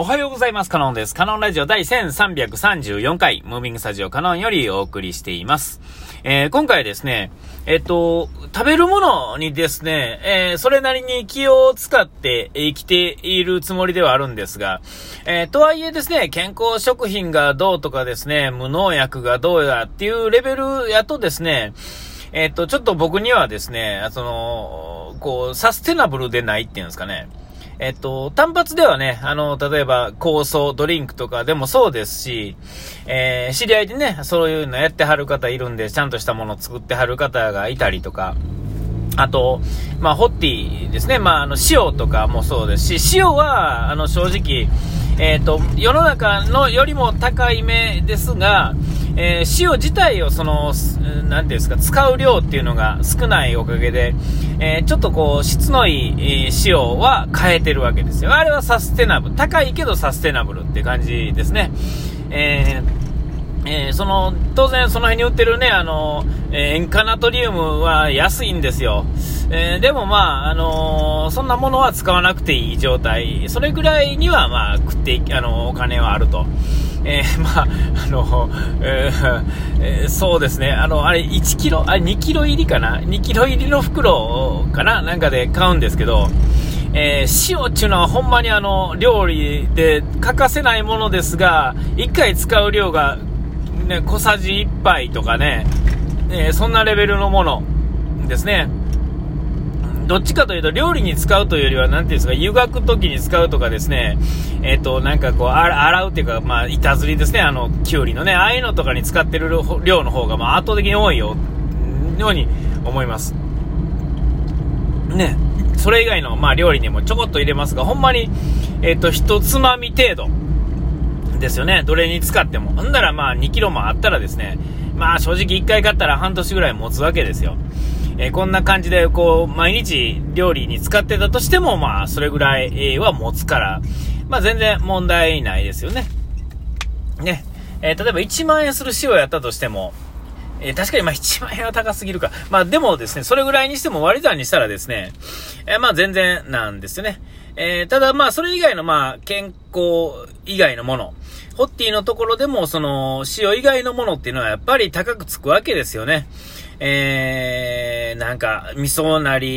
おはようございます。カノンです。カノンラジオ第1334回、ムービングスタジオカノンよりお送りしています。えー、今回はですね、えっと、食べるものにですね、えー、それなりに気を使って生きているつもりではあるんですが、えー、とはいえですね、健康食品がどうとかですね、無農薬がどうやっていうレベルやとですね、えっと、ちょっと僕にはですね、その、こう、サステナブルでないっていうんですかね。えっと、単発ではね、あの、例えば、構想、ドリンクとかでもそうですし、えー、知り合いでね、そういうのやってはる方いるんで、ちゃんとしたものを作ってはる方がいたりとか、あと、まあ、ホッティですね。まあ、あの、塩とかもそうですし、塩は、あの、正直、えっ、と、世の中のよりも高い目ですが、えー、塩自体をその、なですか、使う量っていうのが少ないおかげで、えー、ちょっとこう、質のいい、塩は変えてるわけですよ。あれはサステナブル。高いけどサステナブルって感じですね。えーえー、その、当然その辺に売ってるね、あの、えー、塩化ナトリウムは安いんですよ。えー、でもまあ、あのそんなものは使わなくていい状態。それぐらいにはまあ、食ってあの、お金はあると。え、まあ、あの、えー、そうですね、あの、あれ、1キロ、あれ、2キロ入りかな ?2 キロ入りの袋かな？なんかで買うんですけど、えー、塩っていうのはほんまにあの、料理で欠かせないものですが、1回使う量がね、小さじ1杯とかね、えー、そんなレベルのものですね。どっちかというと、料理に使うというよりは、なていうんですか、湯がく時に使うとかですね、えっ、ー、と、なんかこう、洗うっていうか、まあ、板ずりですね、あの、きゅうりのね、ああいうのとかに使ってる量の方が、まあ、圧倒的に多いよ、ように思います。ね、それ以外の、まあ、料理にもちょこっと入れますが、ほんまに、えっ、ー、と、一つまみ程度。ですよね。どれに使っても。ほんならまあ2キロもあったらですね、まあ正直1回買ったら半年ぐらい持つわけですよ。えー、こんな感じでこう、毎日料理に使ってたとしてもまあそれぐらいは持つから、まあ全然問題ないですよね。ね。えー、例えば1万円する塩やったとしても、えー、確かにまあ1万円は高すぎるか。まあでもですね、それぐらいにしても割り算にしたらですね、えー、まあ全然なんですよね。えー、ただまあそれ以外のまあ健康以外のもの、ホッティのところでも、その、塩以外のものっていうのはやっぱり高くつくわけですよね。えー、なんか、味噌なり、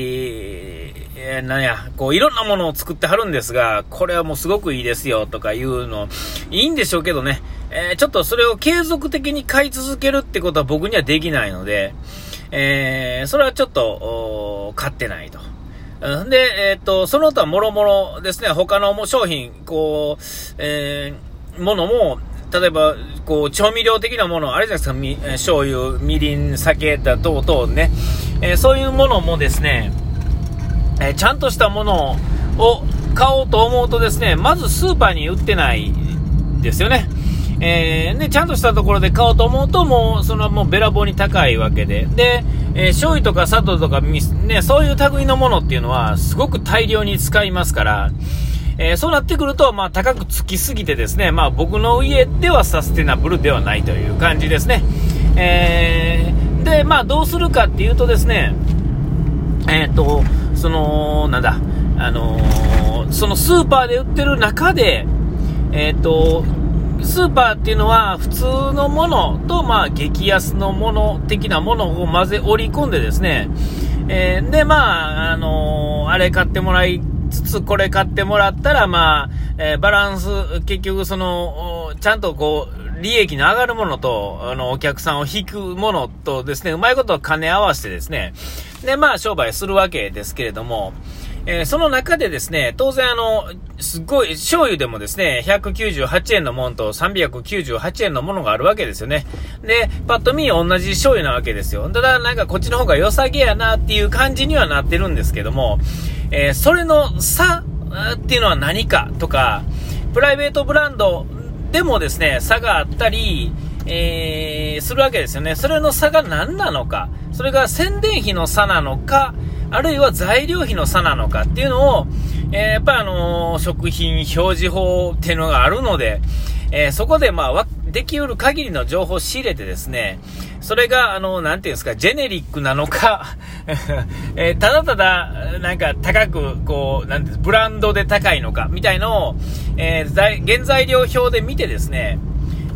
えー、なんや、こう、いろんなものを作ってはるんですが、これはもうすごくいいですよ、とかいうの、いいんでしょうけどね、えー、ちょっとそれを継続的に買い続けるってことは僕にはできないので、えー、それはちょっと、買ってないと。で、えっ、と、その他もろもろですね、他の商品、こう、えーものも、例えば、こう、調味料的なもの、あれじゃないですか、み、醤油、みりん、酒だ、等々ね、えー、そういうものもですね、えー、ちゃんとしたものを買おうと思うとですね、まずスーパーに売ってないですよね。えー、で、ちゃんとしたところで買おうと思うと、もう、そのもうべらぼうに高いわけで。で、えー、醤油とか砂糖とか、ね、そういう類のものっていうのは、すごく大量に使いますから、えー、そうなってくると、まあ、高くつきすぎてですね、まあ、僕の家ではサステナブルではないという感じですね。えー、で、まあ、どうするかっていうとですね、えっ、ー、と、その、なんだ、あのー、そのスーパーで売ってる中で、えっ、ー、と、スーパーっていうのは普通のものと、まあ、激安のもの的なものを混ぜ織り込んでですね、えー、で、まあ、あのー、あれ買ってもらいつつこれ買ってもらったら、まあ、えー、バランス、結局その、ちゃんとこう、利益の上がるものと、あの、お客さんを引くものとですね、うまいことは兼ね合わせてですね、で、まあ、商売するわけですけれども、えー、その中でですね、当然あの、すっごい、醤油でもですね、198円のものと398円のものがあるわけですよね。で、パッと見同じ醤油なわけですよ。ただなんかこっちの方が良さげやなっていう感じにはなってるんですけども、えー、それの差っていうのは何かとか、プライベートブランドでもですね、差があったり、えー、するわけですよね。それの差が何なのか、それが宣伝費の差なのか、あるいは材料費の差なのかっていうのを、えー、やっぱあのー、食品表示法っていうのがあるので、えー、そこでまあ、できうる限りの情報を仕入れてですね、それが、あの、なんていうんですか、ジェネリックなのか えー、ただただ、なんか高く、こう、なんてブランドで高いのか、みたいのを、えー、原材料表で見てですね、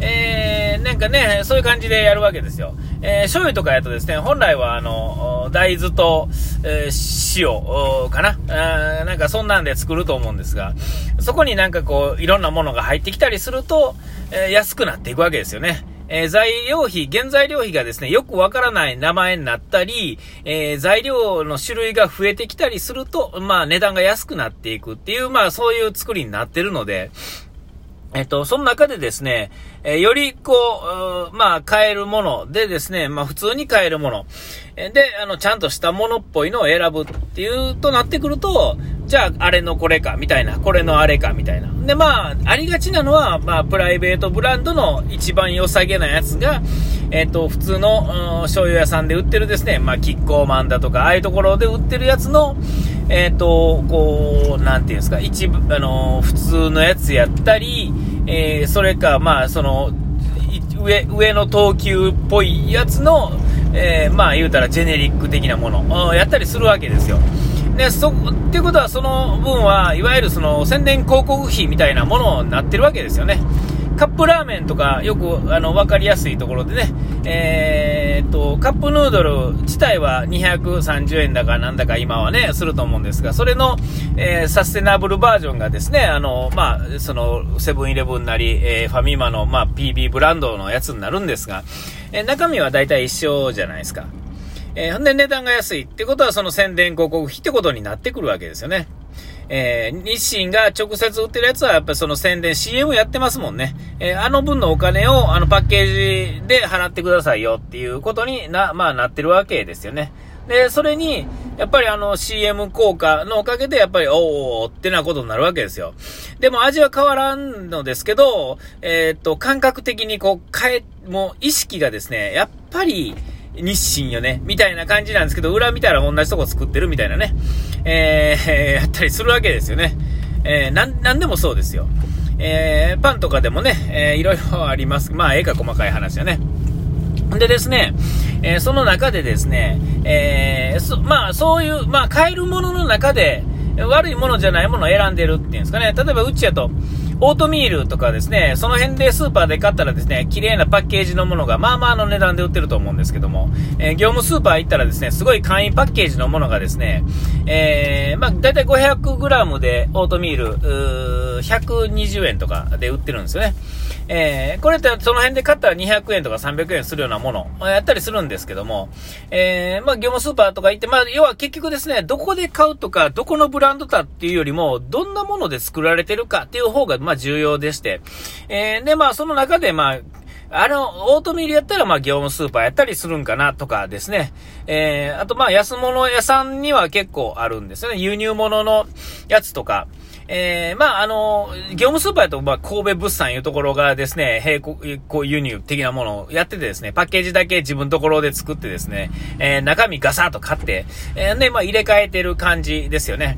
えー、なんかね、そういう感じでやるわけですよ。えー、醤油とかやとですね、本来はあの、大豆と、えー、塩かな？あなんかそんなんで作ると思うんですが、そこになんかこう、いろんなものが入ってきたりすると、えー、安くなっていくわけですよね。えー、材料費、原材料費がですね、よくわからない名前になったり、えー、材料の種類が増えてきたりすると、まあ値段が安くなっていくっていう、まあそういう作りになってるので、えっと、その中でですね、えー、よりこう、まあ、買えるものでですね、まあ、普通に買えるもの。で、あの、ちゃんとしたものっぽいのを選ぶっていうとなってくると、じゃあ、あれのこれか、みたいな、これのあれか、みたいな。で、まあ、ありがちなのは、まあ、プライベートブランドの一番良さげなやつが、えっ、と、普通の、醤油屋さんで売ってるですね、まあ、キッコーマンだとか、ああいうところで売ってるやつの、えっ、と、こう、なんていうんですか、一部、あの、普通のやつやったり、えー、それか、まあ、その、上、上の等級っぽいやつの、えー、まあ言うたらジェネリック的なものをやったりするわけですよ。で、そ、っていうことはその分はいわゆるその宣伝広告費みたいなものになってるわけですよね。カップラーメンとかよくあの分かりやすいところでね、えー、っと、カップヌードル自体は230円だかなんだか今はね、すると思うんですが、それの、えー、サステナブルバージョンがですね、あの、まあ、その、セブンイレブンなり、えー、ファミマの、まあ、PB ブランドのやつになるんですが、え中身は大体一緒じゃないですか。えー、んで値段が安いってことはその宣伝広告費ってことになってくるわけですよね。えー、日清が直接売ってるやつはやっぱりその宣伝 CM やってますもんね。えー、あの分のお金をあのパッケージで払ってくださいよっていうことにな、まあなってるわけですよね。で、それに、やっぱりあの CM 効果のおかげで、やっぱり、おーってなことになるわけですよ。でも味は変わらんのですけど、えー、っと、感覚的にこう、変え、もう意識がですね、やっぱり、日清よね、みたいな感じなんですけど、裏見たら同じとこ作ってるみたいなね、えー、やったりするわけですよね。えー、なん、なんでもそうですよ。えー、パンとかでもね、えー、いろいろあります。まあ、絵が細かい話だね。でですね、えー、その中でですね、えー、まあ、そういう、まあ、買えるものの中で、悪いものじゃないものを選んでるっていうんですかね。例えば、うちやと、オートミールとかですね、その辺でスーパーで買ったらですね、綺麗なパッケージのものがまあまあの値段で売ってると思うんですけども、えー、業務スーパー行ったらですね、すごい簡易パッケージのものがですね、えー、まあだいたい 500g でオートミール、ー120円とかで売ってるんですよね。えー、これってその辺で買ったら200円とか300円するようなものをやったりするんですけども、えー、まあ業務スーパーとか行って、まあ要は結局ですね、どこで買うとか、どこのブランドかっていうよりも、どんなもので作られてるかっていう方が、まあ重要でして、えー、でまあその中でまあ、あの、オートミールやったら、まあ、業務スーパーやったりするんかな、とかですね。えー、あと、まあ、安物屋さんには結構あるんですよね。輸入物のやつとか。えー、まあ、あの、業務スーパーと、まあ、神戸物産いうところがですね、並行輸入的なものをやっててですね、パッケージだけ自分ところで作ってですね、えー、中身ガサッと買って、えー、で、まあ、入れ替えてる感じですよね。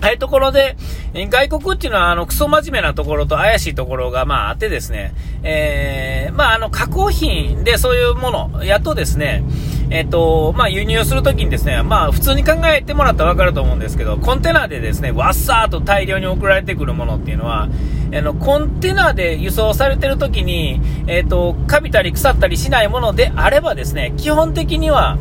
ああいところで、外国っていうのは、あの、クソ真面目なところと怪しいところが、まあ、あってですね、えー、まあ、あの、加工品でそういうもの、やっとですね、えっ、と、まあ、輸入するときにですね、まあ、普通に考えてもらったらわかると思うんですけど、コンテナでですね、わっさーと大量に送られてくるものっていうのは、あの、コンテナで輸送されてるときに、えっ、と、カビたり腐ったりしないものであればですね、基本的には、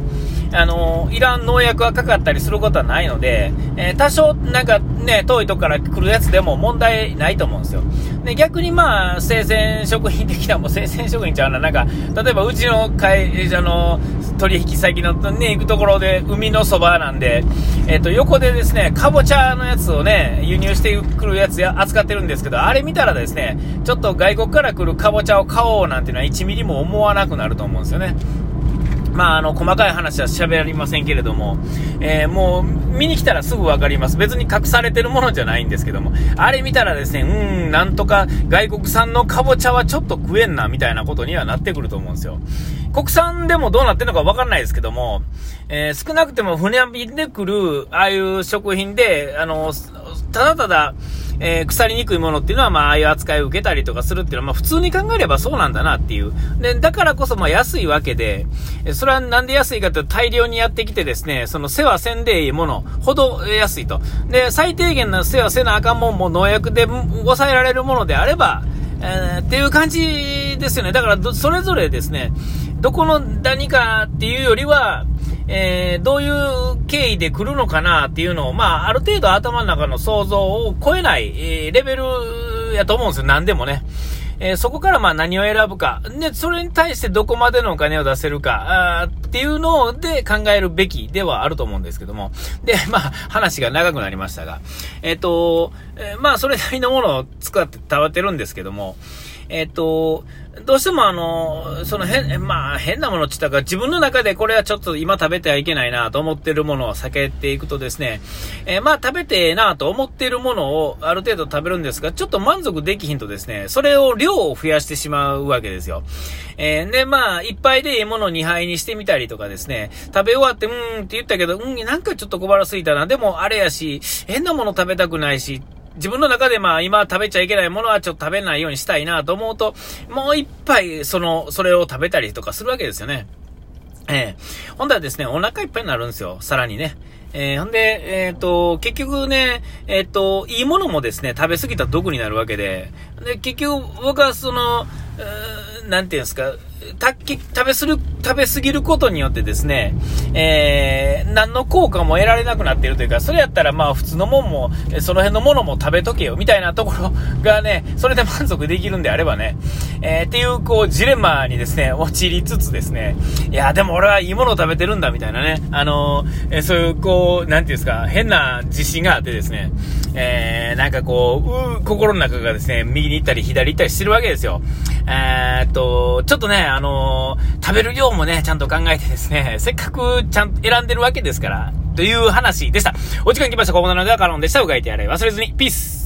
あのいらん農薬がかかったりすることはないので、えー、多少なんかね、遠いとこから来るやつでも問題ないと思うんですよ。で、逆にまあ、生鮮食品的な、も生鮮食品ちゃうな、なんか、例えばうちの会社の取引先のね、行くところで海のそばなんで、えっ、ー、と、横でですね、かぼちゃのやつをね、輸入してくるやつや扱ってるんですけど、あれ見たらですね、ちょっと外国から来るかぼちゃを買おうなんていうのは1ミリも思わなくなると思うんですよね。まあ、あの、細かい話は喋りませんけれども、えー、もう、見に来たらすぐわかります。別に隠されてるものじゃないんですけども、あれ見たらですね、うん、なんとか外国産のかぼちゃはちょっと食えんな、みたいなことにはなってくると思うんですよ。国産でもどうなってるのかわかんないですけども、えー、少なくても船便で来る、ああいう食品で、あの、ただただ、えー、腐りにくいものっていうのは、まあ、ああいう扱いを受けたりとかするっていうのは、まあ、普通に考えればそうなんだなっていう。で、だからこそ、まあ、安いわけで、それはなんで安いかというと、大量にやってきてですね、その世話せんでいいものほど安いと。で、最低限の世話せなあかんもんも農薬で抑えられるものであれば、えー、っていう感じですよね。だから、それぞれですね、どこの何かっていうよりは、えー、どういう経緯で来るのかなっていうのを、まあ、ある程度頭の中の想像を超えない、えー、レベルやと思うんですよ。何でもね。えー、そこからまあ何を選ぶか。で、それに対してどこまでのお金を出せるか、っていうので考えるべきではあると思うんですけども。で、まあ、話が長くなりましたが。えっ、ー、と、えー、まあ、それなりのものを使って食べてるんですけども、えっ、と、どうしてもあの、その変、まあ変なものって言ったか自分の中でこれはちょっと今食べてはいけないなと思ってるものを避けていくとですね、えー、まあ食べてえなと思ってるものをある程度食べるんですが、ちょっと満足できひんとですね、それを量を増やしてしまうわけですよ。えー、で、まあ、一杯でいいものを2杯にしてみたりとかですね、食べ終わって、うーんって言ったけど、うん、なんかちょっと小腹すいたな、でもあれやし、変なもの食べたくないし、自分の中でまあ今食べちゃいけないものはちょっと食べないようにしたいなと思うと、もう一杯その、それを食べたりとかするわけですよね。ええー、ほんだらですね、お腹いっぱいになるんですよ。さらにね。えー、ほんで、えっ、ー、と、結局ね、えっ、と、いいものもですね、食べ過ぎたら毒になるわけで、で、結局僕はその、なんていうんですか、食べする、食べ過ぎることによってですね、えー、何の効果も得られなくなっているというか、それやったらまあ普通のもんも、その辺のものも食べとけよ、みたいなところがね、それで満足できるんであればね、えー、っていうこうジレンマにですね、陥りつつですね、いや、でも俺はいいものを食べてるんだ、みたいなね、あのー、え、そういうこう、なんていうんですか、変な自信があってですね、えー、なんかこう、う心の中がですね、右に行ったり左に行ったりしてるわけですよ。えー、っと、ちょっとね、あのー、食べる量もね、ちゃんと考えてですね、せっかくちゃんと選んでるわけですから、という話でした。お時間来ました。ここなのではカロンでした。うがいてやれ。忘れずに。ピース